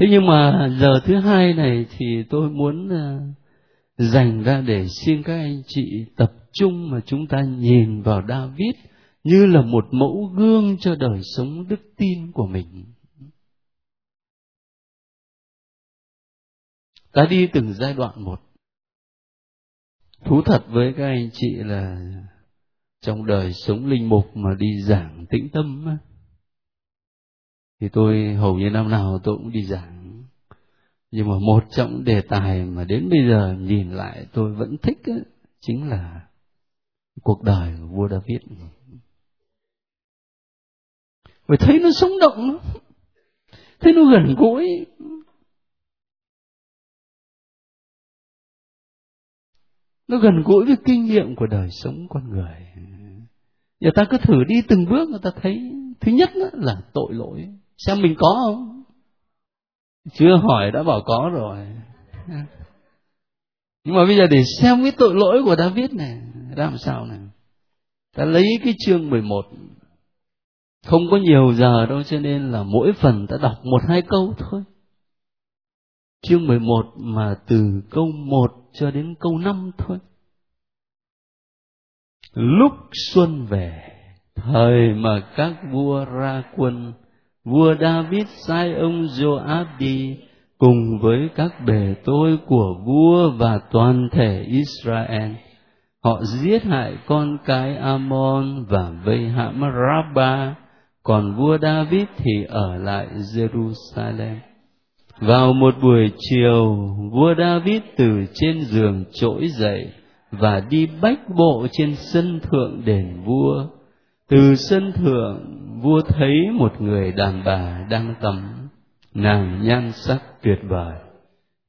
thế nhưng mà giờ thứ hai này thì tôi muốn ờ, dành ra để xin các anh chị tập trung mà chúng ta nhìn vào David như là một mẫu gương cho đời sống đức tin của mình. Ta đi từng giai đoạn một. Thú thật với các anh chị là trong đời sống linh mục mà đi giảng tĩnh tâm thì tôi hầu như năm nào tôi cũng đi giảng. Nhưng mà một trong đề tài mà đến bây giờ nhìn lại tôi vẫn thích ấy, chính là cuộc đời của vua David. Bởi thấy nó sống động thấy nó gần gũi. Nó gần gũi với kinh nghiệm của đời sống con người. Giờ ta cứ thử đi từng bước người ta thấy. Thứ nhất là tội lỗi xem mình có không? Chưa hỏi đã bảo có rồi. Nhưng mà bây giờ để xem cái tội lỗi của David này làm sao này? Ta lấy cái chương 11 không có nhiều giờ đâu, cho nên là mỗi phần ta đọc một hai câu thôi. Chương 11 mà từ câu 1 cho đến câu 5 thôi. Lúc xuân về, thời mà các vua ra quân vua David sai ông Joab đi cùng với các bề tôi của vua và toàn thể Israel. Họ giết hại con cái Amon và vây hãm Rabba, còn vua David thì ở lại Jerusalem. Vào một buổi chiều, vua David từ trên giường trỗi dậy và đi bách bộ trên sân thượng đền vua. Từ sân thượng, vua thấy một người đàn bà đang tắm, nàng nhan sắc tuyệt vời.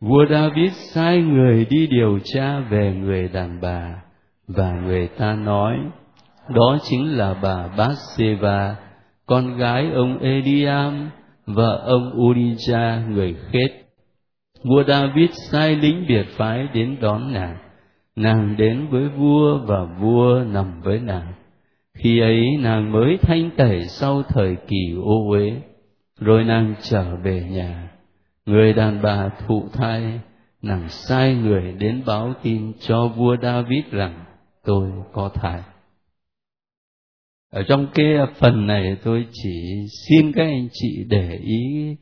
Vua David sai người đi điều tra về người đàn bà, và người ta nói, đó chính là bà Bathsheba, con gái ông Eliam và ông Uriah người khết. Vua David sai lính biệt phái đến đón nàng. Nàng đến với vua và vua nằm với nàng khi ấy nàng mới thanh tẩy sau thời kỳ ô uế, rồi nàng trở về nhà. Người đàn bà thụ thai, nàng sai người đến báo tin cho vua david rằng, tôi có thai. Ở trong cái phần này tôi chỉ xin các anh chị để ý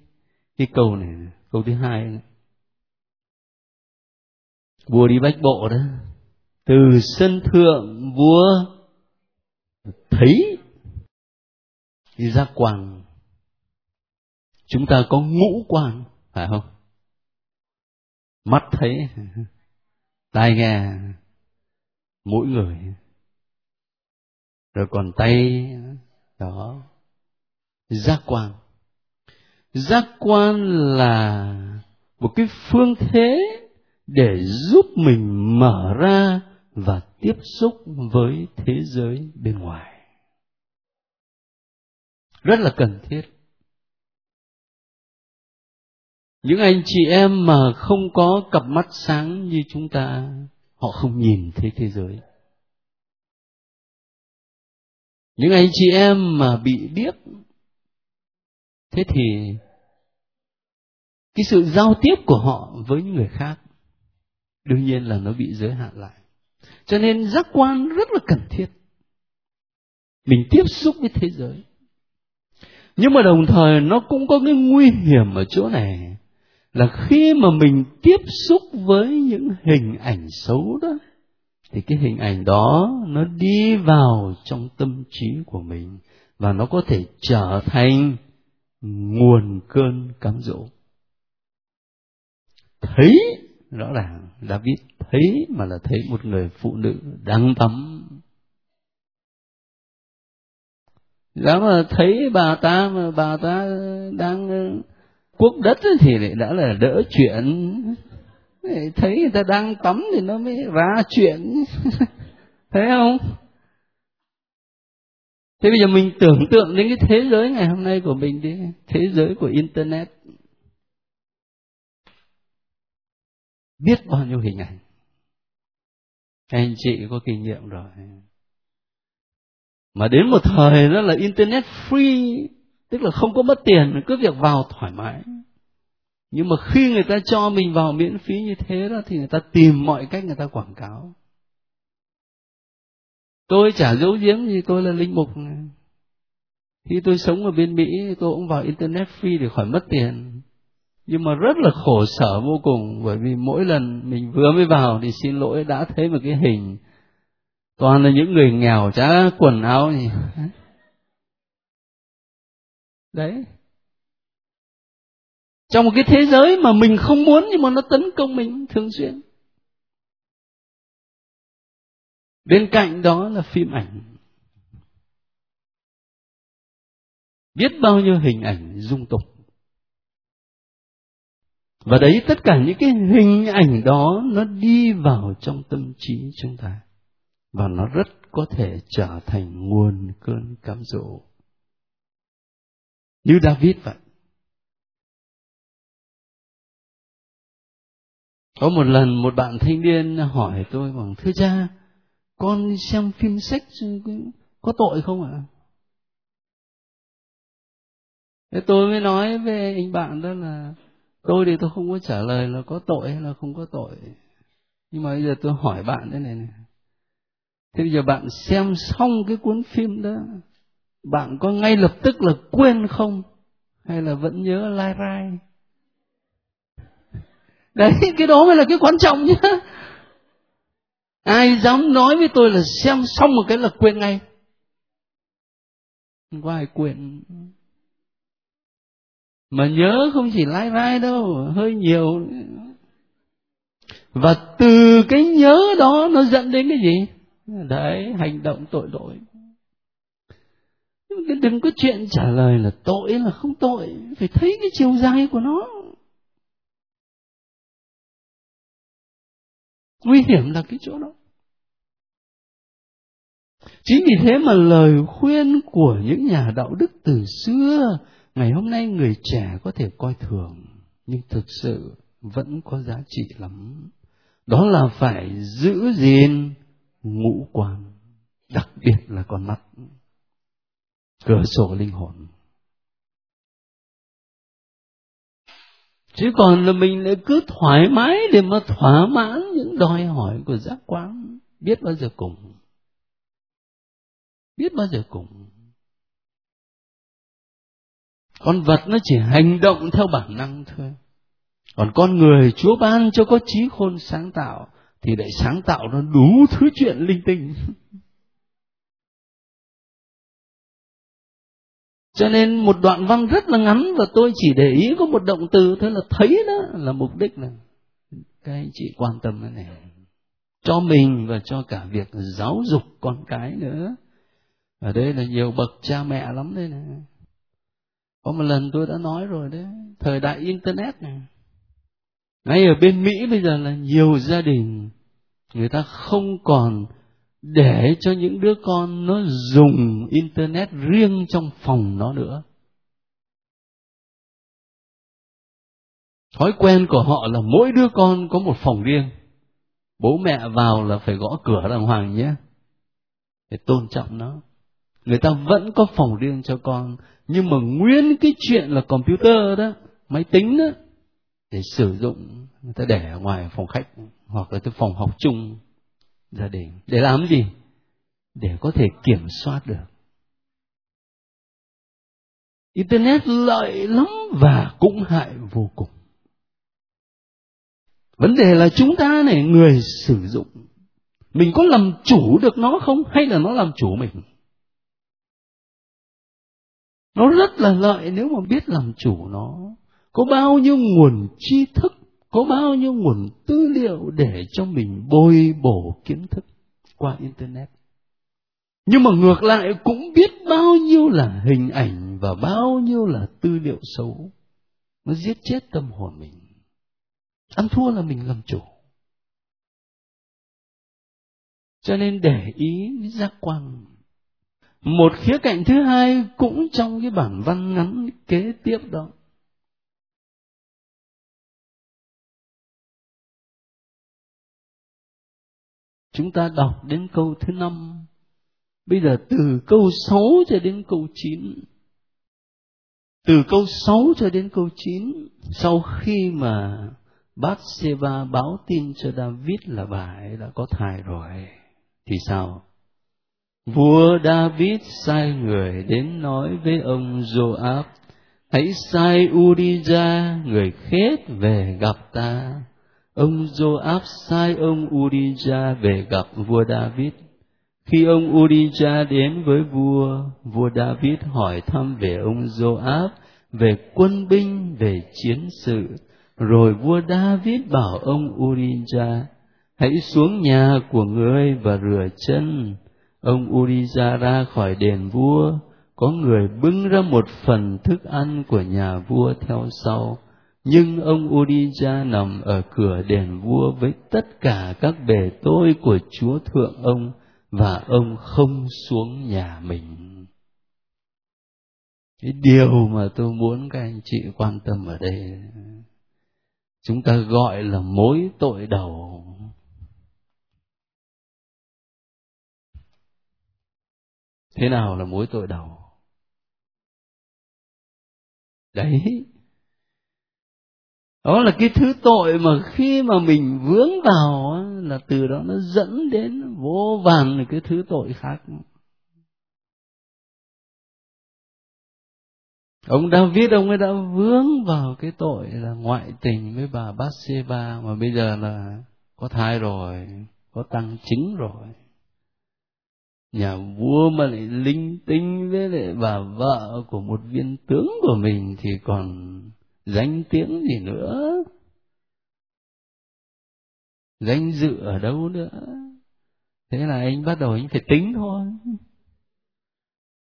cái câu này, câu thứ hai. Này. vua đi bách bộ đó. Từ sân thượng, vua thấy giác quan chúng ta có ngũ quan phải không? Mắt thấy, tai nghe mỗi người. Rồi còn tay, đó. Giác quan giác quan là một cái phương thế để giúp mình mở ra và tiếp xúc với thế giới bên ngoài. Rất là cần thiết. Những anh chị em mà không có cặp mắt sáng như chúng ta, họ không nhìn thấy thế giới. Những anh chị em mà bị điếc, thế thì cái sự giao tiếp của họ với những người khác đương nhiên là nó bị giới hạn lại cho nên giác quan rất là cần thiết. Mình tiếp xúc với thế giới. Nhưng mà đồng thời nó cũng có cái nguy hiểm ở chỗ này, là khi mà mình tiếp xúc với những hình ảnh xấu đó, thì cái hình ảnh đó nó đi vào trong tâm trí của mình và nó có thể trở thành nguồn cơn cám dỗ. Thấy rõ ràng David thấy mà là thấy một người phụ nữ đang tắm Giá mà thấy bà ta mà bà ta đang ờ, quốc đất thì lại đã là đỡ chuyện. Thấy người ta đang tắm thì nó mới ra chuyện. Thấy không? Thế bây giờ mình tưởng tượng đến cái thế giới ngày hôm nay của mình đi, thế giới của internet. Biết bao nhiêu hình ảnh. Anh chị có kinh nghiệm rồi. Mà đến một thời đó là internet free, tức là không có mất tiền, cứ việc vào thoải mái. Nhưng mà khi người ta cho mình vào miễn phí như thế đó thì người ta tìm mọi cách người ta quảng cáo. Tôi chả giấu giếm gì, tôi là linh mục khi tôi sống ở bên mỹ, tôi cũng vào internet free để khỏi mất tiền nhưng mà rất là khổ sở vô cùng, bởi vì mỗi lần mình vừa mới vào thì xin lỗi đã thấy một cái hình. Toàn là những người nghèo chả quần áo gì. Đấy. Trong một cái thế giới mà mình không muốn nhưng mà nó tấn công mình thường xuyên. Bên cạnh đó là phim ảnh. Biết bao nhiêu hình ảnh dung tục và đấy, tất cả những cái hình ảnh đó, nó đi vào trong tâm trí chúng ta. Và nó rất có thể trở thành nguồn cơn cám dỗ. Như david vậy. Có một lần, một bạn thanh niên hỏi tôi bằng, thưa cha, con xem phim sách có tội không ạ? Thế tôi mới nói với anh bạn đó là tôi thì tôi không có trả lời là có tội hay là không có tội. Nhưng mà bây giờ tôi hỏi bạn thế này này. Thế bây giờ bạn xem xong cái cuốn phim đó, bạn có ngay lập tức là quên không? Hay là vẫn nhớ lai rai? Đấy, cái đó mới là cái quan trọng nhá. Ai dám nói với tôi là xem xong một cái là quên ngay. Không có ai quên mà nhớ không chỉ lai rai đâu, hơi nhiều. Và từ cái nhớ đó nó dẫn đến cái gì? Đấy, hành động tội lỗi. Đừng có chuyện trả lời là tội là không tội, phải thấy cái chiều dài của nó. Nguy hiểm là cái chỗ đó. Chính vì thế mà lời khuyên của những nhà đạo đức từ xưa ngày hôm nay người trẻ có thể coi thường, nhưng thực sự vẫn có giá trị lắm. Đó là phải giữ gìn ngũ quan, đặc biệt là con mắt. Cửa sổ linh hồn. Chứ còn là mình lại cứ thoải mái để mà thỏa mãn những đòi hỏi của giác quan biết bao giờ cùng. Biết bao giờ cùng con vật nó chỉ hành động theo bản năng thôi. Còn con người chúa ban cho có trí khôn sáng tạo, thì lại sáng tạo nó đủ thứ chuyện linh tinh. Cho nên một đoạn văn rất là ngắn và tôi chỉ để ý có một động từ thế là thấy đó là mục đích là các anh chị quan tâm cái này. Cho mình và cho cả việc giáo dục con cái nữa. Ở đây là nhiều bậc cha mẹ lắm đây này có một lần tôi đã nói rồi đấy, thời đại internet này. Ngay ở bên mỹ bây giờ là nhiều gia đình, người ta không còn để cho những đứa con nó dùng internet riêng trong phòng nó nữa. Thói quen của họ là mỗi đứa con có một phòng riêng. Bố mẹ vào là phải gõ cửa đàng hoàng nhé, để tôn trọng nó. Người ta vẫn có phòng riêng cho con nhưng mà nguyên cái chuyện là computer đó, máy tính đó, để sử dụng, người ta để ở ngoài phòng khách, hoặc là cái phòng học chung, gia đình. Để làm gì? Để có thể kiểm soát được. Internet lợi lắm và cũng hại vô cùng. Vấn đề là chúng ta này, người sử dụng, mình có làm chủ được nó không? Hay là nó làm chủ mình? Nó rất là lợi nếu mà biết làm chủ nó. Có bao nhiêu nguồn tri thức, có bao nhiêu nguồn tư liệu để cho mình bồi bổ kiến thức qua internet. Nhưng mà ngược lại cũng biết bao nhiêu là hình ảnh và bao nhiêu là tư liệu xấu. Nó giết chết tâm hồn mình. Ăn thua là mình làm chủ. Cho nên để ý với giác quan một khía cạnh thứ hai cũng trong cái bản văn ngắn kế tiếp đó. Chúng ta đọc đến câu thứ năm. Bây giờ từ câu sáu cho đến câu chín. Từ câu 6 cho đến câu 9 sau khi mà Bathsheba báo tin cho David là bà ấy đã có thai rồi, thì sao? Vua David sai người đến nói với ông Joab hãy sai Uriah người khét về gặp ta ông Joab sai ông Uriah về gặp vua David khi ông Uriah đến với vua, vua David hỏi thăm về ông Joab, về quân binh, về chiến sự. Rồi vua David bảo ông Uriah, hãy xuống nhà của ngươi và rửa chân. Ông Uriza ra khỏi đền vua, có người bưng ra một phần thức ăn của nhà vua theo sau. Nhưng ông Uriza nằm ở cửa đền vua với tất cả các bề tôi của chúa thượng ông, và ông không xuống nhà mình cái điều mà tôi muốn các anh chị quan tâm ở đây chúng ta gọi là mối tội đầu thế nào là mối tội đầu? Đấy. Đó là cái thứ tội mà khi mà mình vướng vào là từ đó nó dẫn đến vô vàn cái thứ tội khác. Ông David, ông ấy đã vướng vào cái tội là ngoại tình với bà Bathsheba mà bây giờ là có thai rồi, có tăng chứng rồi nhà vua mà lại linh tinh với lại bà vợ của một viên tướng của mình thì còn danh tiếng gì nữa? Danh dự ở đâu nữa? Thế là anh bắt đầu anh phải tính thôi.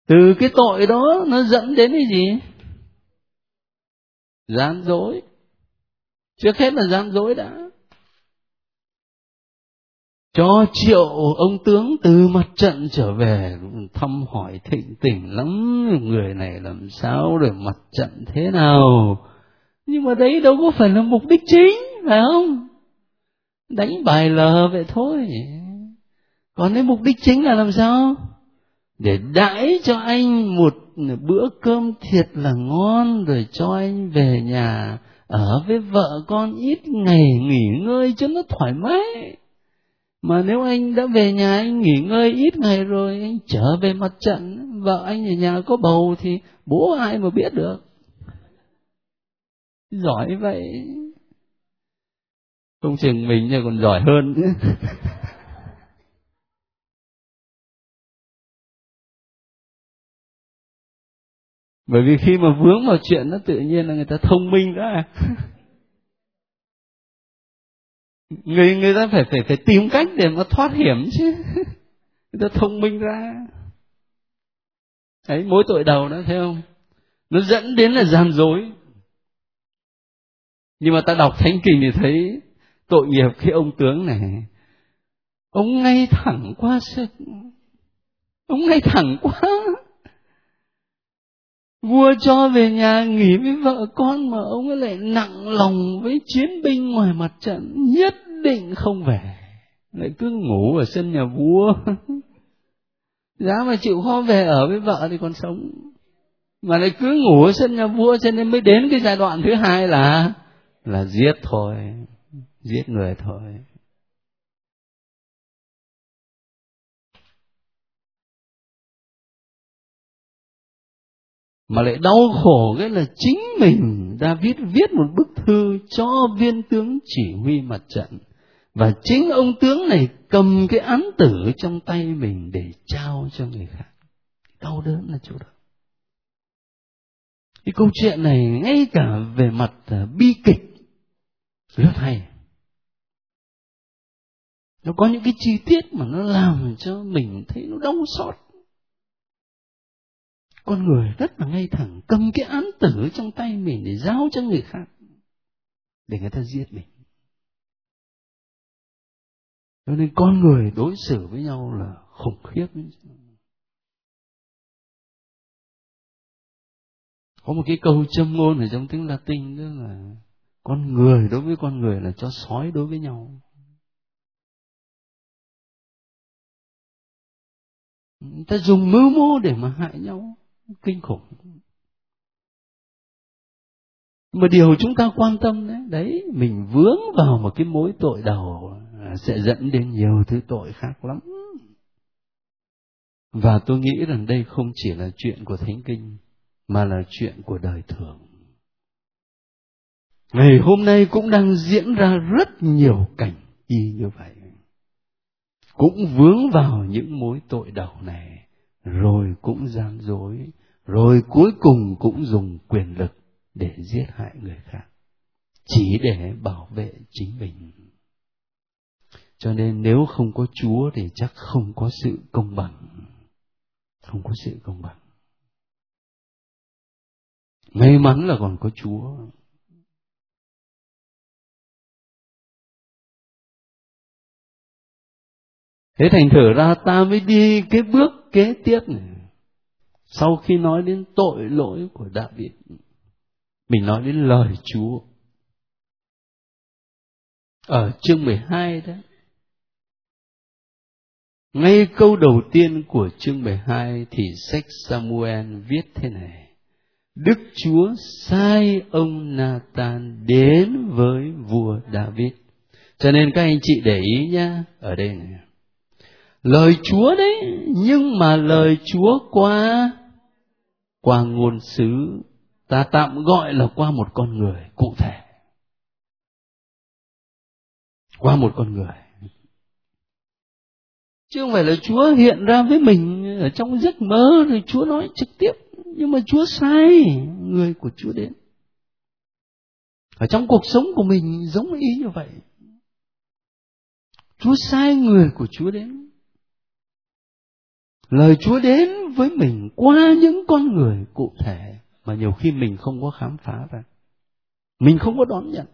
Từ cái tội đó nó dẫn đến cái gì? Gian dối. Trước hết là gian dối đã cho triệu ông tướng từ mặt trận trở về, thăm hỏi thịnh tình lắm. Người này làm sao rồi mặt trận thế nào? Nhưng mà đấy đâu có phải là mục đích chính, phải không? Đánh bài lờ vậy thôi. Còn cái mục đích chính là làm sao? Để đãi cho anh một bữa cơm thiệt là ngon, rồi cho anh về nhà ở với vợ con ít ngày nghỉ ngơi cho nó thoải mái mà nếu anh đã về nhà anh nghỉ ngơi ít ngày rồi anh trở về mặt trận vợ anh ở nhà có bầu thì bố ai mà biết được? Giỏi vậy. Không chừng mình nhưng còn giỏi hơn. Bởi vì khi mà vướng vào chuyện nó tự nhiên là người ta thông minh ra người người ta phải phải phải tìm cách để mà thoát hiểm chứ. Người ta thông minh ra. Ấy mối tội đầu đó thấy không? Nó dẫn đến là gian dối. Nhưng mà ta đọc thánh kinh thì thấy tội nghiệp cái ông tướng này ông ngay thẳng quá sức ông ngay thẳng quá vua cho về nhà nghỉ với vợ con mà ông ấy lại nặng lòng với chiến binh ngoài mặt trận nhất định không về. Lại cứ ngủ ở sân nhà vua. Giá mà chịu khó về ở với vợ thì còn sống. Mà lại cứ ngủ ở sân nhà vua cho nên mới đến cái giai đoạn thứ hai là là giết thôi giết người thôi mà lại đau khổ cái là chính mình David viết một bức thư cho viên tướng chỉ huy mặt trận. Và chính ông tướng này cầm cái án tử trong tay mình để trao cho người khác. Đau đớn là chỗ đó. Cái câu chuyện này ngay cả về mặt à, bi kịch, rất hay. Nó có những cái chi tiết mà nó làm cho mình thấy nó đau xót con người rất là ngay thẳng, cầm cái án tử trong tay mình để giao cho người khác, để người ta giết mình. Cho nên con người đối xử với nhau là khủng khiếp có một cái câu châm ngôn ở trong tiếng latin đó là, con người đối với con người là cho sói đối với nhau. Người ta dùng mưu mô để mà hại nhau kinh khủng. Mà điều chúng ta quan tâm đấy đấy, mình vướng vào một cái mối tội đầu à, sẽ dẫn đến nhiều thứ tội khác lắm. Và tôi nghĩ rằng đây không chỉ là chuyện của thánh kinh, mà là chuyện của đời thường. Ngày hôm nay cũng đang diễn ra rất nhiều cảnh y như vậy. Cũng vướng vào những mối tội đầu này rồi cũng gian dối, rồi cuối cùng cũng dùng quyền lực để giết hại người khác, chỉ để bảo vệ chính mình. Cho nên nếu không có chúa thì chắc không có sự công bằng. Không có sự công bằng. May mắn là còn có chúa. Thế thành thử ra ta mới đi cái bước kế tiếp này sau khi nói đến tội lỗi của David mình nói đến lời Chúa ở chương 12 đó ngay câu đầu tiên của chương 12 thì sách Samuel viết thế này. Đức Chúa sai ông Nathan đến với vua David. Cho nên các anh chị để ý nhá, ở đây này. Lời Chúa đấy, nhưng mà lời Chúa qua qua ngôn sứ, ta tạm gọi là qua một con người cụ thể. Qua một con người. Chứ không phải là Chúa hiện ra với mình ở trong giấc mơ rồi Chúa nói trực tiếp. Nhưng mà Chúa sai người của Chúa đến. Ở trong cuộc sống của mình giống ý như vậy. Chúa sai người của Chúa đến lời Chúa đến với mình qua những con người cụ thể mà nhiều khi mình không có khám phá ra. Mình không có đón nhận.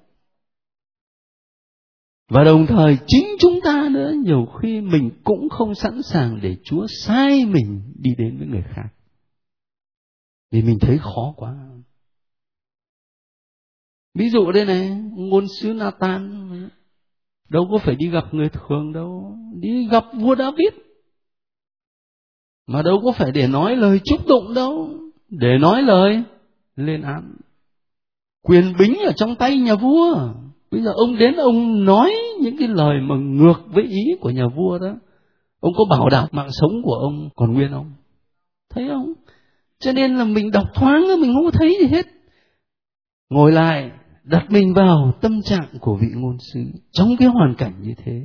Và đồng thời chính chúng ta nữa, nhiều khi mình cũng không sẵn sàng để chúa sai mình đi đến với người khác. Vì mình thấy khó quá. Ví dụ đây này, ngôn sứ natan đâu có phải đi gặp người thường đâu. Đi gặp vua David mà đâu có phải để nói lời chúc tụng đâu. Để nói lời, lên án. Quyền bính ở trong tay nhà vua. Bây giờ ông đến ông nói những cái lời mà ngược với ý của nhà vua đó. Ông có bảo đảm mạng sống của ông còn nguyên không? Thấy không? Cho nên là mình đọc thoáng mình không có thấy gì hết. Ngồi lại, đặt mình vào tâm trạng của vị ngôn sứ. Trong cái hoàn cảnh như thế,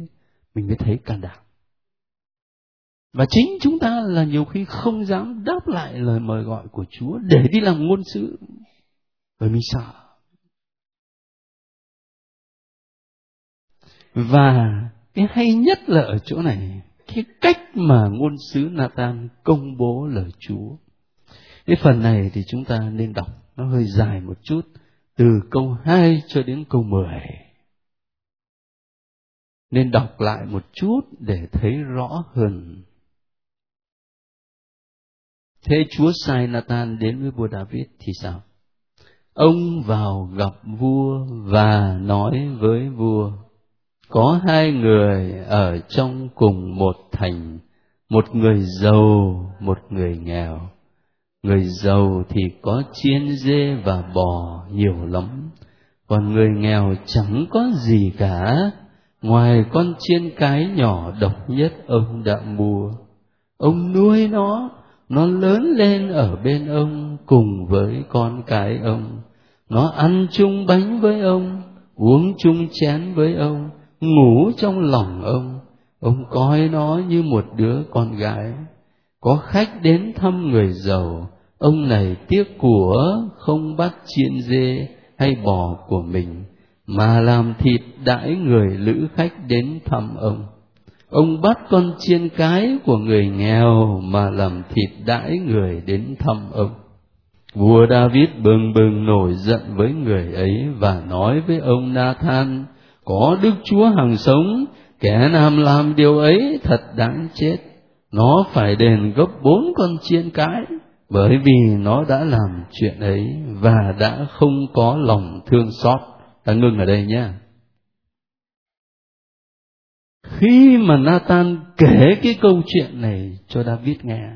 mình mới thấy can đảm và chính chúng ta là nhiều khi không dám đáp lại lời mời gọi của Chúa để đi làm ngôn sứ bởi mình sợ và cái hay nhất là ở chỗ này, cái cách mà ngôn sứ Nathan công bố lời Chúa. Cái phần này thì chúng ta nên đọc, nó hơi dài một chút, từ câu 2 cho đến câu 10. Nên đọc lại một chút để thấy rõ hơn. Thế Chúa sai Nathan đến với vua David thì sao? Ông vào gặp vua và nói với vua, có hai người ở trong cùng một thành, một người giàu, một người nghèo. Người giàu thì có chiên dê và bò nhiều lắm, còn người nghèo chẳng có gì cả. Ngoài con chiên cái nhỏ độc nhất ông đã mua. Ông nuôi nó nó lớn lên ở bên ông cùng với con cái ông. Nó ăn chung bánh với ông, uống chung chén với ông, ngủ trong lòng ông. Ông coi nó như một đứa con gái. Có khách đến thăm người giàu. Ông này tiếc của, không bắt chiên dê hay bò của mình, mà làm thịt đãi người lữ khách đến thăm ông ông bắt con chiên cái của người nghèo mà làm thịt đãi người đến thăm ông vua david bừng bừng nổi giận với người ấy và nói với ông nathan có Đức Chúa hằng sống, kẻ nam làm điều ấy thật đáng chết. Nó phải đền gấp bốn con chiên cái, bởi vì nó đã làm chuyện ấy và đã không có lòng thương xót. Ta ngưng ở đây nhé. Khi mà Nathan kể cái câu chuyện này cho David nghe,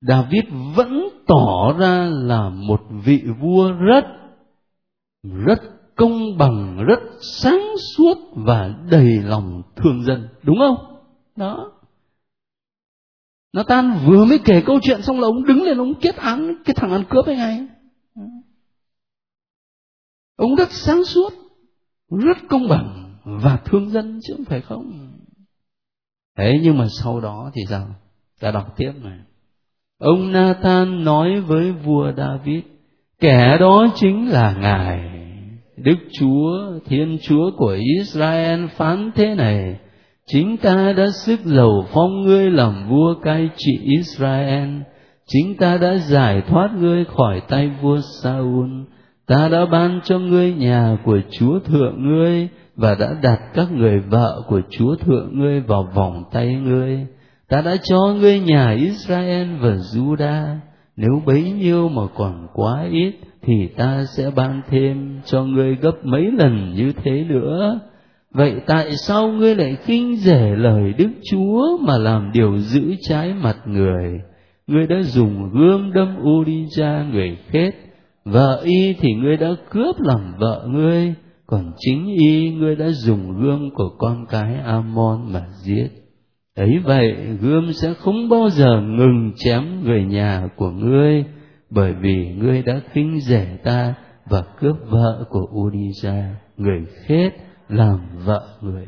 David vẫn tỏ ra là một vị vua rất rất công bằng rất sáng suốt và đầy lòng thương dân đúng không? Đó. Nathan vừa mới kể câu chuyện xong là ông đứng lên ông kết án cái thằng ăn cướp ấy ngay. Ông rất sáng suốt rất công bằng và thương dân chứ không phải không. Thế nhưng mà sau đó thì sao? Ta đọc tiếp này. Ông Nathan nói với vua David, kẻ đó chính là ngài. Đức Chúa, Thiên Chúa của Israel phán thế này, chính ta đã sức giàu phong ngươi làm vua cai trị Israel. Chính ta đã giải thoát ngươi khỏi tay vua Saul ta đã ban cho ngươi nhà của chúa thượng ngươi và đã đặt các người vợ của chúa thượng ngươi vào vòng tay ngươi. Ta đã cho ngươi nhà Israel và Juda. Nếu bấy nhiêu mà còn quá ít thì ta sẽ ban thêm cho ngươi gấp mấy lần như thế nữa. Vậy tại sao ngươi lại khinh rẻ lời đức chúa mà làm điều giữ trái mặt người? Ngươi đã dùng gươm đâm Urija người khét vợ y thì ngươi đã cướp làm vợ ngươi, còn chính y ngươi đã dùng gươm của con cái Amon mà giết. Ấy vậy, gươm sẽ không bao giờ ngừng chém người nhà của ngươi, bởi vì ngươi đã khinh rẻ ta và cướp vợ của Udisa người khét làm vợ người.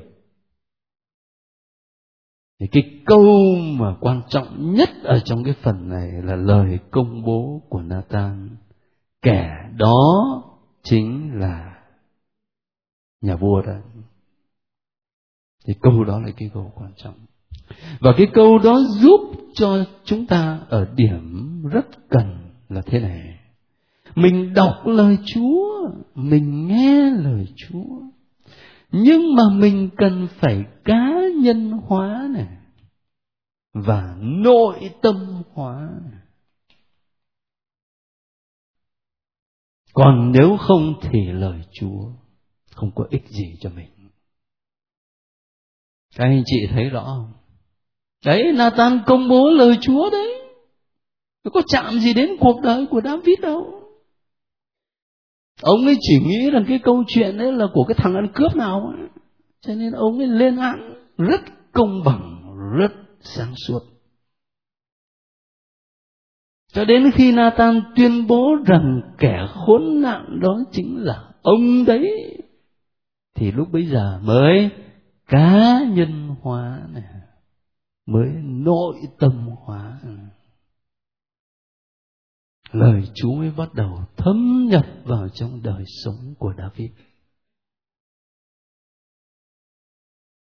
Thì cái câu mà quan trọng nhất ở trong cái phần này là lời công bố của Nathan kẻ đó chính là nhà vua đó. Thì câu đó là cái câu quan trọng. Và cái câu đó giúp cho chúng ta ở điểm rất cần là thế này. Mình đọc lời chúa, mình nghe lời chúa. Nhưng mà mình cần phải cá nhân hóa này và nội tâm hóa này. Còn nếu không thì lời chúa không có ích gì cho mình. Các anh chị thấy rõ không? Đấy, Nathan công bố lời chúa đấy. Nó có chạm gì đến cuộc đời của David đâu. Ông ấy chỉ nghĩ rằng cái câu chuyện đấy là của cái thằng ăn cướp nào ấy. cho nên ông ấy lên án rất công bằng, rất sáng suốt cho đến khi Nathan tuyên bố rằng kẻ khốn nạn đó chính là ông đấy, thì lúc bấy giờ mới cá nhân hóa này, mới nội tâm hóa lời Chúa mới bắt đầu thấm nhập vào trong đời sống của David.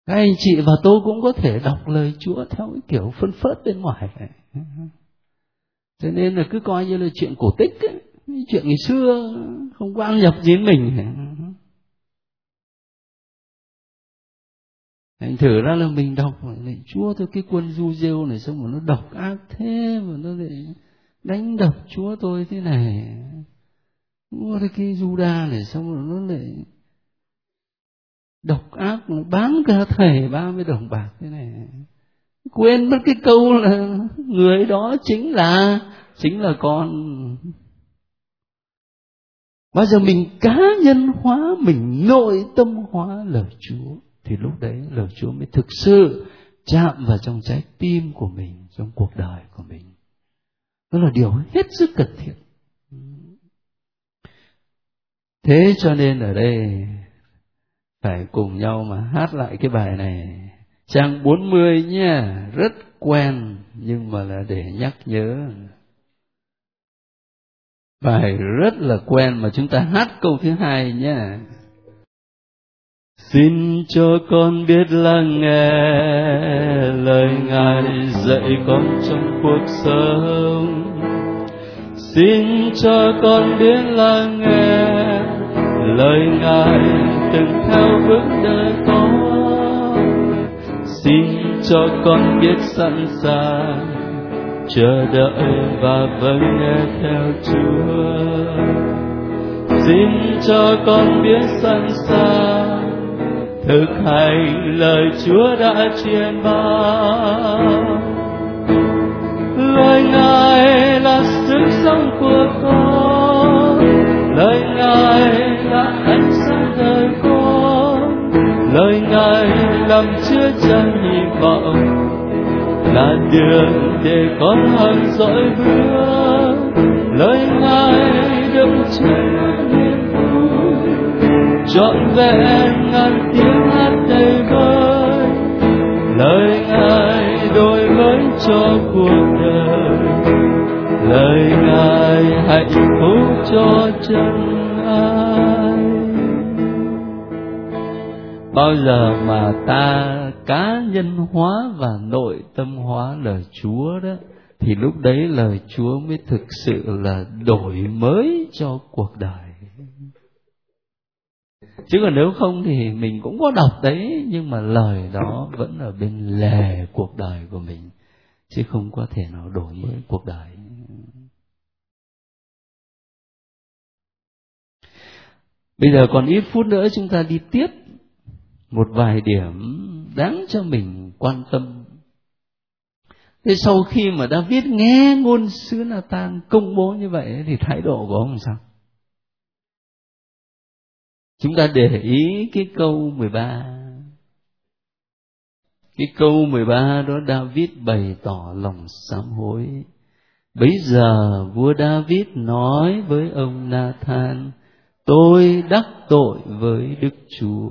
Các anh chị và tôi cũng có thể đọc lời Chúa theo cái kiểu phân phớt bên ngoài thế nên là cứ coi như là chuyện cổ tích ấy, chuyện ngày xưa không quan nhập gì đến mình. Thành thử ra là mình đọc lại Chúa thôi cái quân du rêu này xong rồi nó độc ác thế mà nó lại đánh đập chúa tôi thế này mua cái Juda này xong rồi nó lại độc ác bán cả thầy ba mươi đồng bạc thế này quên mất cái câu là người đó chính là chính là con. Bao giờ mình cá nhân hóa, mình nội tâm hóa lời chúa, thì lúc đấy lời chúa mới thực sự chạm vào trong trái tim của mình, trong cuộc đời của mình. Đó là điều hết sức cần thiết. Thế cho nên ở đây, phải cùng nhau mà hát lại cái bài này trang 40 nha rất quen, nhưng mà là để nhắc nhớ. Bài rất là quen mà chúng ta hát câu thứ hai nha xin cho con biết lắng nghe lời ngài dạy con trong cuộc sống. Xin cho con biết lắng nghe lời ngài từng theo bước đời con xin cho con biết sẵn sàng chờ đợi và vâng nghe theo chúa. Xin cho con biết sẵn sàng thực hành lời Chúa đã truyền ban lời Ngài là sức sống của con, lời Ngài là lời ngài làm chưa chan hy vọng. Là đường để con hàng dõi bước lời ngài đâm chứa niềm vui. Trọn vẹn ngàn tiếng hát đầy vơi. Lời ngài đổi mới cho cuộc đời. Lời ngài hạnh phúc cho chân ai bao giờ mà ta cá nhân hóa và nội tâm hóa lời Chúa đó, thì lúc đấy lời Chúa mới thực sự là đổi mới cho cuộc đời. Chứ còn nếu không thì mình cũng có đọc đấy, nhưng mà lời đó vẫn ở bên lề cuộc đời của mình, chứ không có thể nào đổi mới cuộc đời. Bây giờ còn ít phút nữa chúng ta đi tiếp một vài điểm đáng cho mình quan tâm. Thế sau khi mà David nghe ngôn sứ Nathan công bố như vậy thì thái độ của ông làm sao? Chúng ta để ý cái câu 13 cái câu 13 đó David bày tỏ lòng sám hối. Bấy giờ vua David nói với ông Nathan, Tôi đắc tội với Đức Chúa.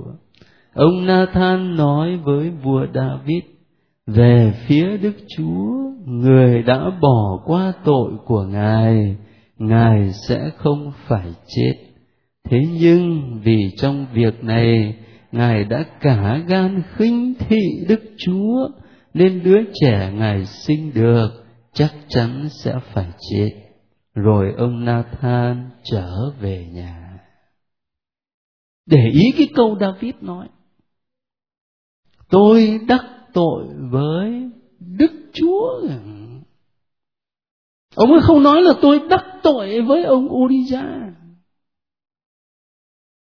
Ông Nathan nói với vua David về phía Đức Chúa, người đã bỏ qua tội của Ngài, Ngài sẽ không phải chết. Thế nhưng vì trong việc này, Ngài đã cả gan khinh thị Đức Chúa, nên đứa trẻ Ngài sinh được chắc chắn sẽ phải chết. Rồi ông Nathan trở về nhà. Để ý cái câu David nói tôi đắc tội với Đức Chúa. Ông ấy không nói là tôi đắc tội với ông Uriah.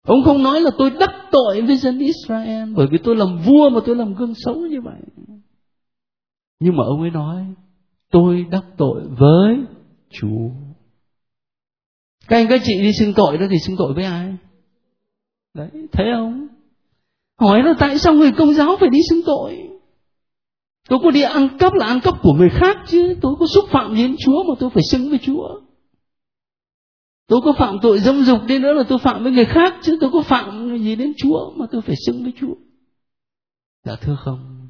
Ông không nói là tôi đắc tội với dân Israel bởi vì tôi làm vua mà tôi làm gương xấu như vậy. Nhưng mà ông ấy nói tôi đắc tội với Chúa. Các anh các chị đi xưng tội đó thì xưng tội với ai? Đấy, thấy không? Hỏi là tại sao người công giáo phải đi xưng tội? Tôi có đi ăn cắp là ăn cắp của người khác chứ. Tôi có xúc phạm đến chúa mà tôi phải xưng với chúa. Tôi có phạm tội dâm dục đi nữa là tôi phạm với người khác chứ. Tôi có phạm gì đến chúa mà tôi phải xưng với chúa. Dạ thưa không?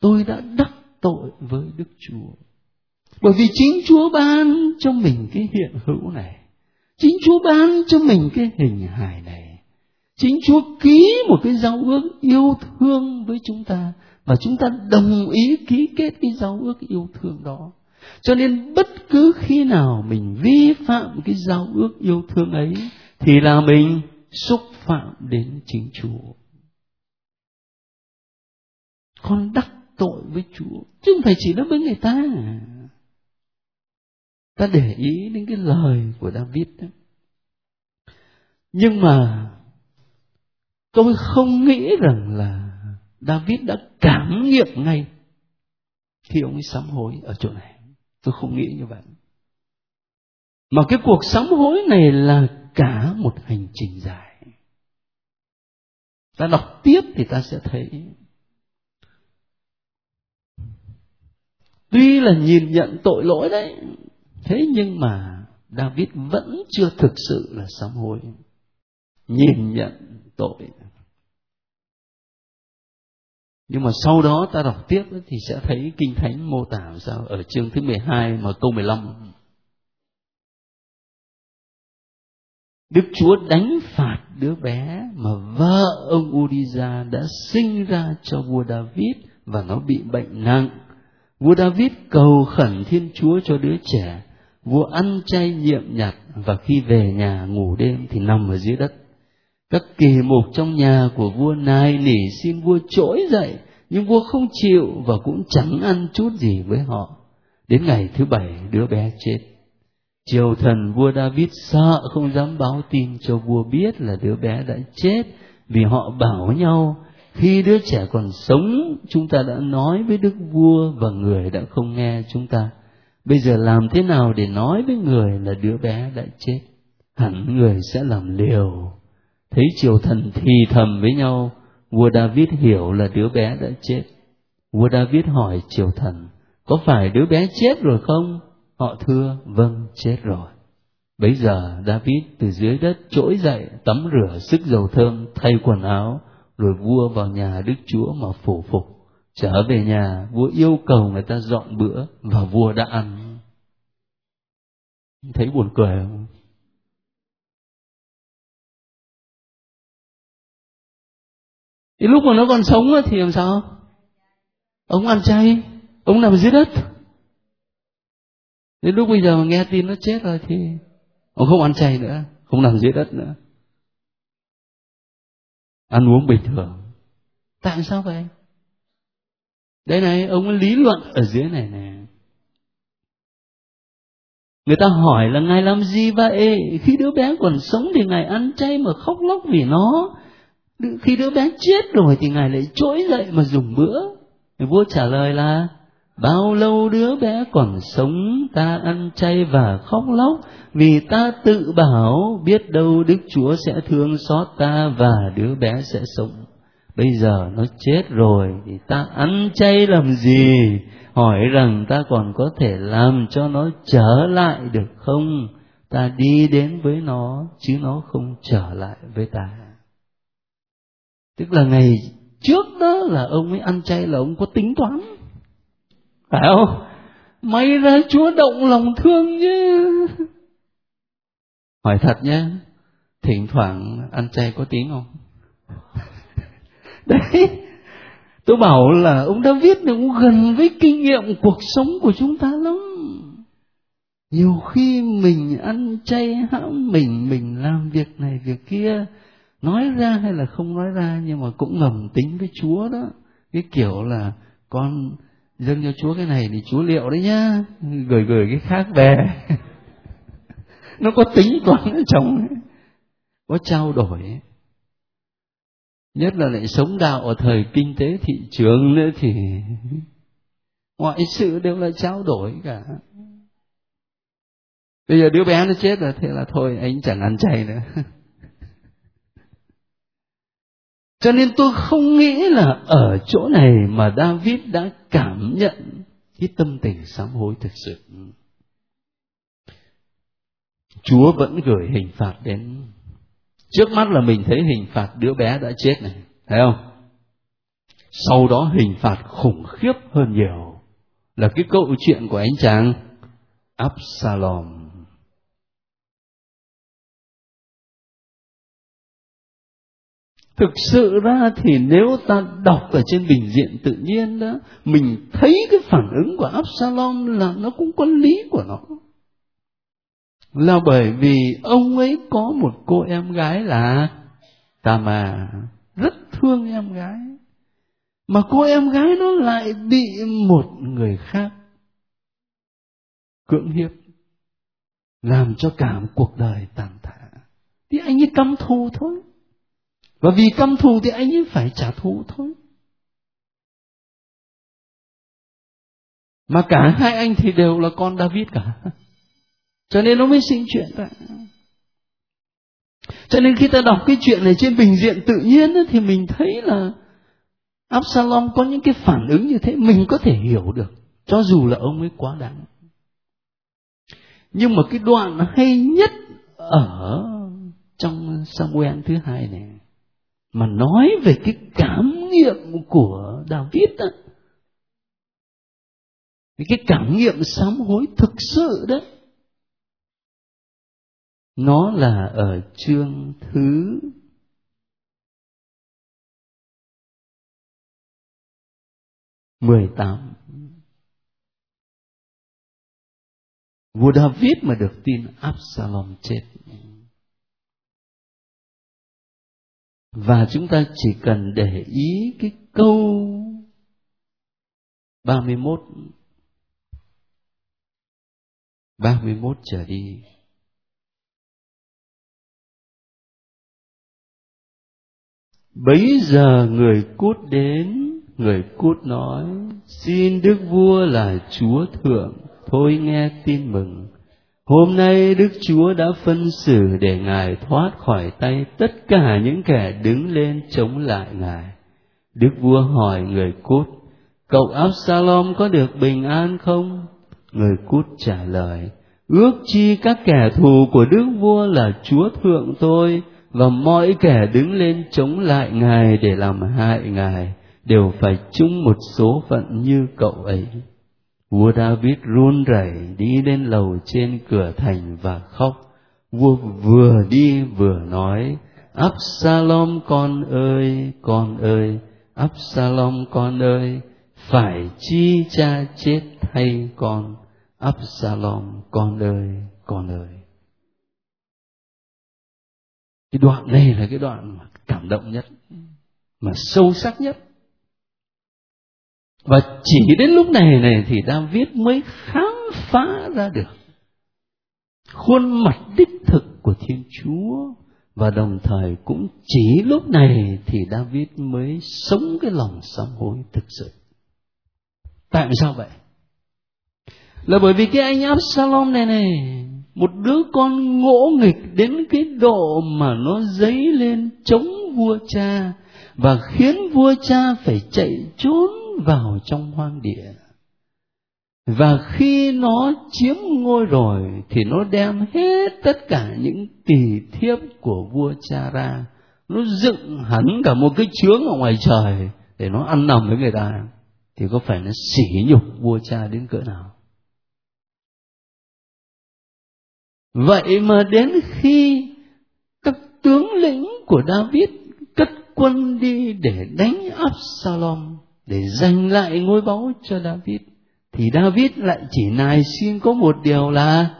Tôi đã đắc tội với đức chúa. Bởi vì chính chúa ban cho mình cái hiện hữu này. Chính chúa ban cho mình cái hình hài này chính Chúa ký một cái giao ước yêu thương với chúng ta và chúng ta đồng ý ký kết cái giao ước yêu thương đó. Cho nên bất cứ khi nào mình vi phạm cái giao ước yêu thương ấy thì là mình xúc phạm đến chính Chúa. Con đắc tội với Chúa, chứ không phải chỉ nói với người ta. Ta để ý đến cái lời của David đó. Nhưng mà tôi không nghĩ rằng là David đã cảm nghiệm ngay khi ông ấy sám hối ở chỗ này. Tôi không nghĩ như vậy. Mà cái cuộc sám hối này là cả một hành trình dài. Ta đọc tiếp thì ta sẽ thấy. Tuy là nhìn nhận tội lỗi đấy, thế nhưng mà David vẫn chưa thực sự là sám hối. Nhìn nhận tội nhưng mà sau đó ta đọc tiếp thì sẽ thấy kinh thánh mô tả sao ở chương thứ 12 mà câu 15 Đức Chúa đánh phạt đứa bé mà vợ ông Uriza đã sinh ra cho vua David và nó bị bệnh nặng. Vua David cầu khẩn Thiên Chúa cho đứa trẻ. Vua ăn chay, nhiệm nhặt và khi về nhà ngủ đêm thì nằm ở dưới đất các kỳ mục trong nhà của vua nài nỉ xin vua trỗi dậy, nhưng vua không chịu và cũng chẳng ăn chút gì với họ. Đến ngày thứ bảy, đứa bé chết. Triều thần vua david sợ không dám báo tin cho vua biết là đứa bé đã chết vì họ bảo nhau, khi đứa trẻ còn sống, chúng ta đã nói với đức vua và người đã không nghe chúng ta. Bây giờ làm thế nào để nói với người là đứa bé đã chết? Hẳn người sẽ làm liều thấy triều thần thì thầm với nhau vua David hiểu là đứa bé đã chết. Vua David hỏi triều thần, có phải đứa bé chết rồi không? Họ thưa, vâng, chết rồi. Bấy giờ David từ dưới đất trỗi dậy, tắm rửa sức dầu thơm, thay quần áo, rồi vua vào nhà Đức Chúa mà phủ phục. Trở về nhà, vua yêu cầu người ta dọn bữa, và vua đã ăn. Thấy buồn cười không? Thì lúc mà nó còn sống thì làm sao? Ông ăn chay, ông nằm dưới đất. Đến lúc bây giờ mà nghe tin nó chết rồi thì ông không ăn chay nữa, không nằm dưới đất nữa. Ăn uống bình thường. Tại sao vậy? Đây này, ông ấy lý luận ở dưới này nè. Người ta hỏi là Ngài làm gì vậy? Khi đứa bé còn sống thì Ngài ăn chay mà khóc lóc vì nó. Khi đứa bé chết rồi thì Ngài lại trỗi dậy mà dùng bữa. Vua trả lời là, Bao lâu đứa bé còn sống, ta ăn chay và khóc lóc, vì ta tự bảo biết đâu Đức Chúa sẽ thương xót ta và đứa bé sẽ sống. Bây giờ nó chết rồi thì ta ăn chay làm gì? Hỏi rằng ta còn có thể làm cho nó trở lại được không? Ta đi đến với nó chứ nó không trở lại với ta. Tức là ngày trước đó là ông ấy ăn chay là ông có tính toán. Phải không? May ra chúa động lòng thương chứ hỏi thật nhé, thỉnh thoảng ăn chay có tiếng không? Đấy, tôi bảo là ông đã viết được cũng gần với kinh nghiệm cuộc sống của chúng ta lắm. Nhiều khi mình ăn chay hãm mình mình làm việc này, việc kia nói ra hay là không nói ra, nhưng mà cũng ngầm tính với chúa đó. Cái kiểu là con dâng cho chúa cái này thì chúa liệu đấy nhá. Gửi gửi cái khác về. Nó có tính toán ở trong có trao đổi nhất là lại sống đạo ở thời kinh tế thị trường nữa thì mọi sự đều là trao đổi cả. Bây giờ đứa bé nó chết rồi, thế là thôi, anh chẳng ăn chay nữa. cho nên tôi không nghĩ là ở chỗ này mà David đã cảm nhận cái tâm tình sám hối thực sự. Chúa vẫn gửi hình phạt đến. Trước mắt là mình thấy hình phạt đứa bé đã chết này, thấy không? Sau đó hình phạt khủng khiếp hơn nhiều là cái câu chuyện của anh chàng Absalom thực sự ra thì nếu ta đọc ở trên bình diện tự nhiên đó, mình thấy cái phản ứng của Absalom là nó cũng có lý của nó. Là bởi vì ông ấy có một cô em gái là Tama rất thương em gái. Mà cô em gái nó lại bị một người khác cưỡng hiếp, làm cho cả một cuộc đời tàn thả. Thì anh ấy căm thù thôi và vì căm thù thì anh ấy phải trả thù thôi. Mà cả hai anh thì đều là con David cả. Cho nên nó mới sinh chuyện ta. Cho nên khi ta đọc cái chuyện này trên bình diện tự nhiên thì mình thấy là Absalom có những cái phản ứng như thế, mình có thể hiểu được. Cho dù là ông ấy quá đáng. Nhưng mà cái đoạn hay nhất ở trong Samuel thứ hai này mà nói về cái cảm nghiệm của David đó cái cảm nghiệm sám hối thực sự đấy nó là ở chương thứ mười tám. Vua David mà được tin Absalom chết. Và chúng ta chỉ cần để ý cái câu 31 31 trở đi Bấy giờ người cút đến, người cút nói, xin Đức Vua là Chúa Thượng, thôi nghe tin mừng. Hôm nay Đức Chúa đã phân xử để Ngài thoát khỏi tay tất cả những kẻ đứng lên chống lại Ngài. Đức vua hỏi người cút, cậu Absalom có được bình an không? Người cút trả lời, ước chi các kẻ thù của đức vua là chúa thượng tôi và mọi kẻ đứng lên chống lại ngài để làm hại ngài đều phải chung một số phận như cậu ấy vua david run rẩy đi lên lầu trên cửa thành và khóc. Vua vừa đi vừa nói, absalom con ơi con ơi, absalom con ơi, phải chi cha chết thay con? Absalom con ơi con ơi. Cái đoạn này là cái đoạn mà cảm động nhất, mà sâu sắc nhất và chỉ đến lúc này này thì David mới khám phá ra được khuôn mặt đích thực của Thiên Chúa và đồng thời cũng chỉ lúc này thì David mới sống cái lòng sám hối thực sự. Tại sao vậy? Là bởi vì cái anh Absalom này này, một đứa con ngỗ nghịch đến cái độ mà nó dấy lên chống vua cha và khiến vua cha phải chạy trốn vào trong hoang địa. Và khi nó chiếm ngôi rồi, thì nó đem hết tất cả những tỳ thiếp của vua cha ra. Nó dựng hẳn cả một cái chướng ở ngoài trời để nó ăn nằm với người ta. Thì có phải nó sỉ nhục vua cha đến cỡ nào? Vậy mà đến khi các tướng lĩnh của david cất quân đi để đánh absalom để giành lại ngôi báu cho david, thì david lại chỉ nài xin có một điều là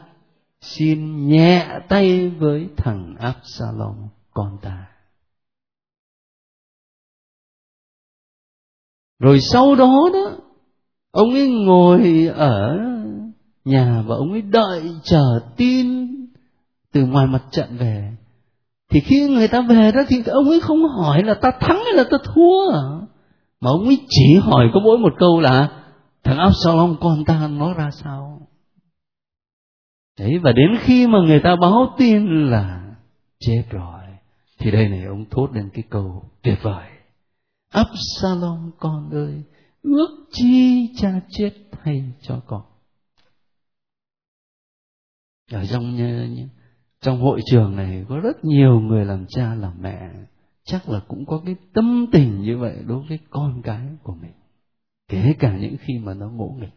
xin nhẹ tay với thằng absalom, con ta. Rồi sau đó đó, ông ấy ngồi ở nhà và ông ấy đợi chờ tin từ ngoài mặt trận về. Thì khi người ta về đó thì ông ấy không hỏi là ta thắng hay là ta thua mà ông ấy chỉ hỏi có mỗi một câu là, thằng Absalom con ta nó ra sao? Đấy, và đến khi mà người ta báo tin là chết rồi, thì đây này ông thốt lên cái câu tuyệt vời. Absalom con ơi, ước chi cha chết thay cho con. Ở trong trong hội trường này có rất nhiều người làm cha, làm mẹ chắc là cũng có cái tâm tình như vậy đối với con cái của mình, kể cả những khi mà nó ngỗ nghịch.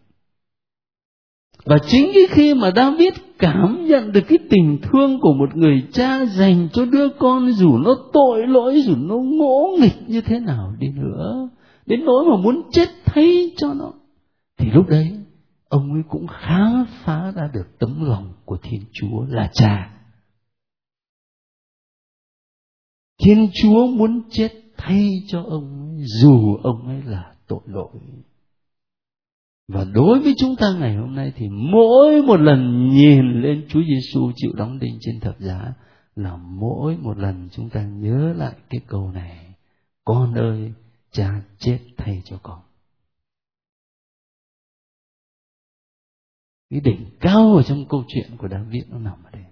Và chính cái khi mà David cảm nhận được cái tình thương của một người cha dành cho đứa con, dù nó tội lỗi, dù nó ngỗ nghịch như thế nào đi nữa, đến nỗi mà muốn chết thay cho nó, thì lúc đấy ông ấy cũng khám phá ra được tấm lòng của thiên chúa là cha. Thiên chúa muốn chết thay cho ông ấy, dù ông ấy là tội lỗi. Và đối với chúng ta ngày hôm nay thì mỗi một lần nhìn lên Chúa Giêsu chịu đóng đinh trên thập giá là mỗi một lần chúng ta nhớ lại cái câu này. Con ơi cha chết thay cho con. Cái đỉnh cao ở trong câu chuyện của David nó nằm ở đây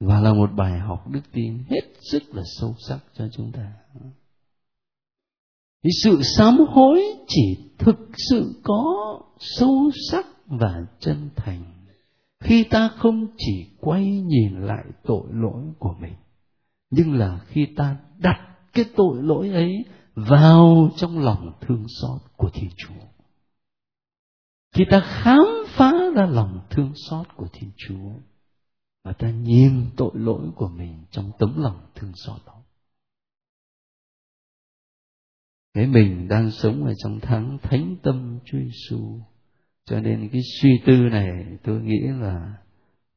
và là một bài học đức tin hết sức là sâu sắc cho chúng ta. Thì sự sám hối chỉ thực sự có sâu sắc và chân thành khi ta không chỉ quay nhìn lại tội lỗi của mình, nhưng là khi ta đặt cái tội lỗi ấy vào trong lòng thương xót của thiên chúa. Khi ta khám phá ra lòng thương xót của thiên chúa và ta nhìn tội lỗi của mình trong tấm lòng thương xót đó. Thế mình đang sống ở trong tháng thánh tâm Chúa Giêsu. Cho nên cái suy tư này tôi nghĩ là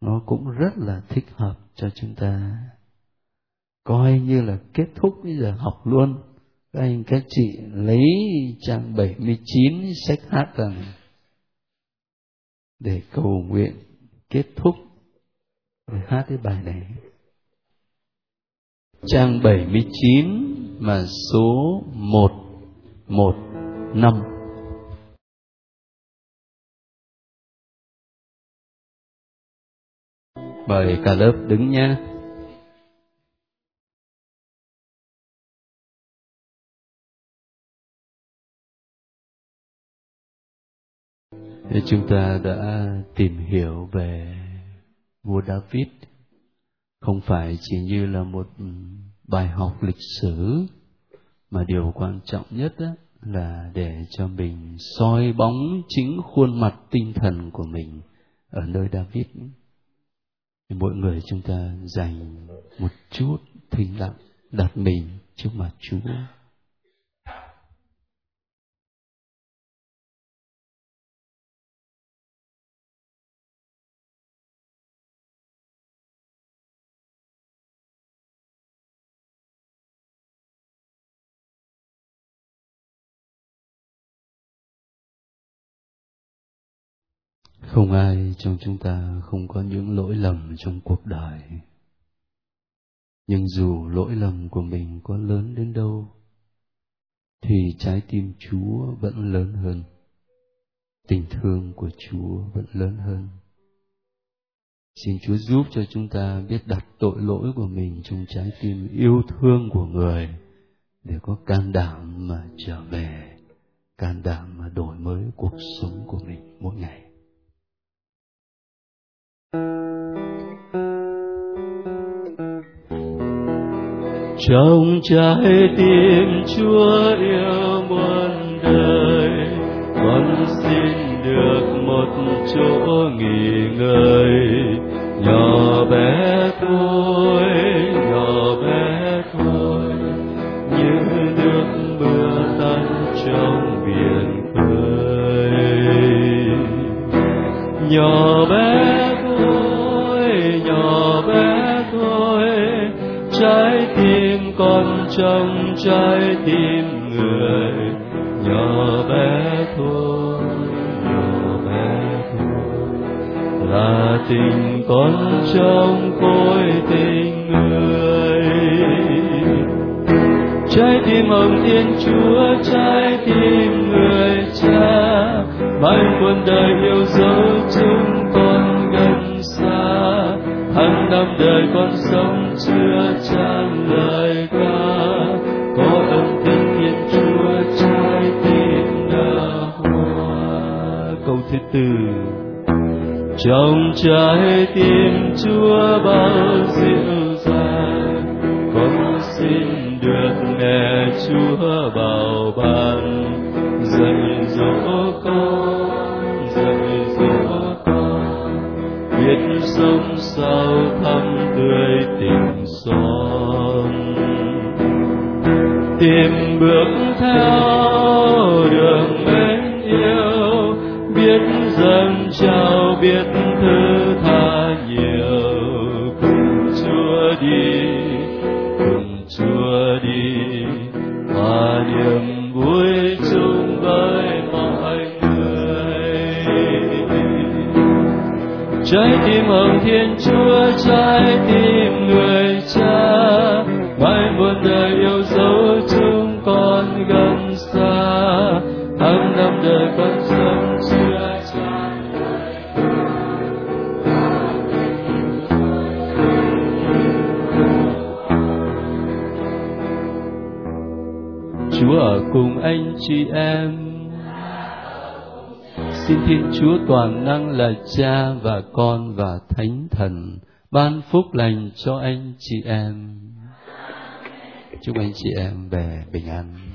nó cũng rất là thích hợp cho chúng ta. Coi như là kết thúc bây giờ học luôn. Các anh, các chị lấy trang 79 sách hát rằng để cầu nguyện kết thúc rồi hát cái bài này. Trang 79 mà số 1 1 5 Mời cả lớp đứng nha. Thì chúng ta đã tìm hiểu về vua David không phải chỉ như là một ừ, bài học lịch sử, mà điều quan trọng nhất đó là để cho mình soi bóng chính khuôn mặt tinh thần của mình ở nơi David. Mỗi người chúng ta dành một chút thinh lặng đặt mình trước mặt Chúa. Không ai trong chúng ta không có những lỗi lầm trong cuộc đời. Nhưng dù lỗi lầm của mình có lớn đến đâu, thì trái tim chúa vẫn lớn hơn. Tình thương của chúa vẫn lớn hơn. Xin chúa giúp cho chúng ta biết đặt tội lỗi của mình trong trái tim yêu thương của người để có can đảm mà trở về, can đảm mà đổi mới cuộc sống của mình mỗi ngày trong trái tim chúa yêu muôn đời, con xin được một chỗ nghỉ ngơi. Nhỏ bé thôi, nhỏ bé thôi, như nước mưa tan trong biển khơi. Nhỏ bé con trong trái tim người, nhỏ bé thôi, nhỏ bé thôi. Là tình con trong khối tình người. Trái tim hồng thiên chúa, trái tim người cha, mãi muôn đời yêu dấu chúng con gần xa. Hàng năm đời con sống chưa chan lời từ. Trong trái tim chúa bao dịu dàng, con xin được nghe chúa bảo ban. Dạy dỗ con, dạy dỗ con, biết sống sao thắm tươi tình son. Tìm bước theo toàn năng là Cha và Con và Thánh Thần, ban phúc lành cho anh chị em. Chúc anh chị em về bình an.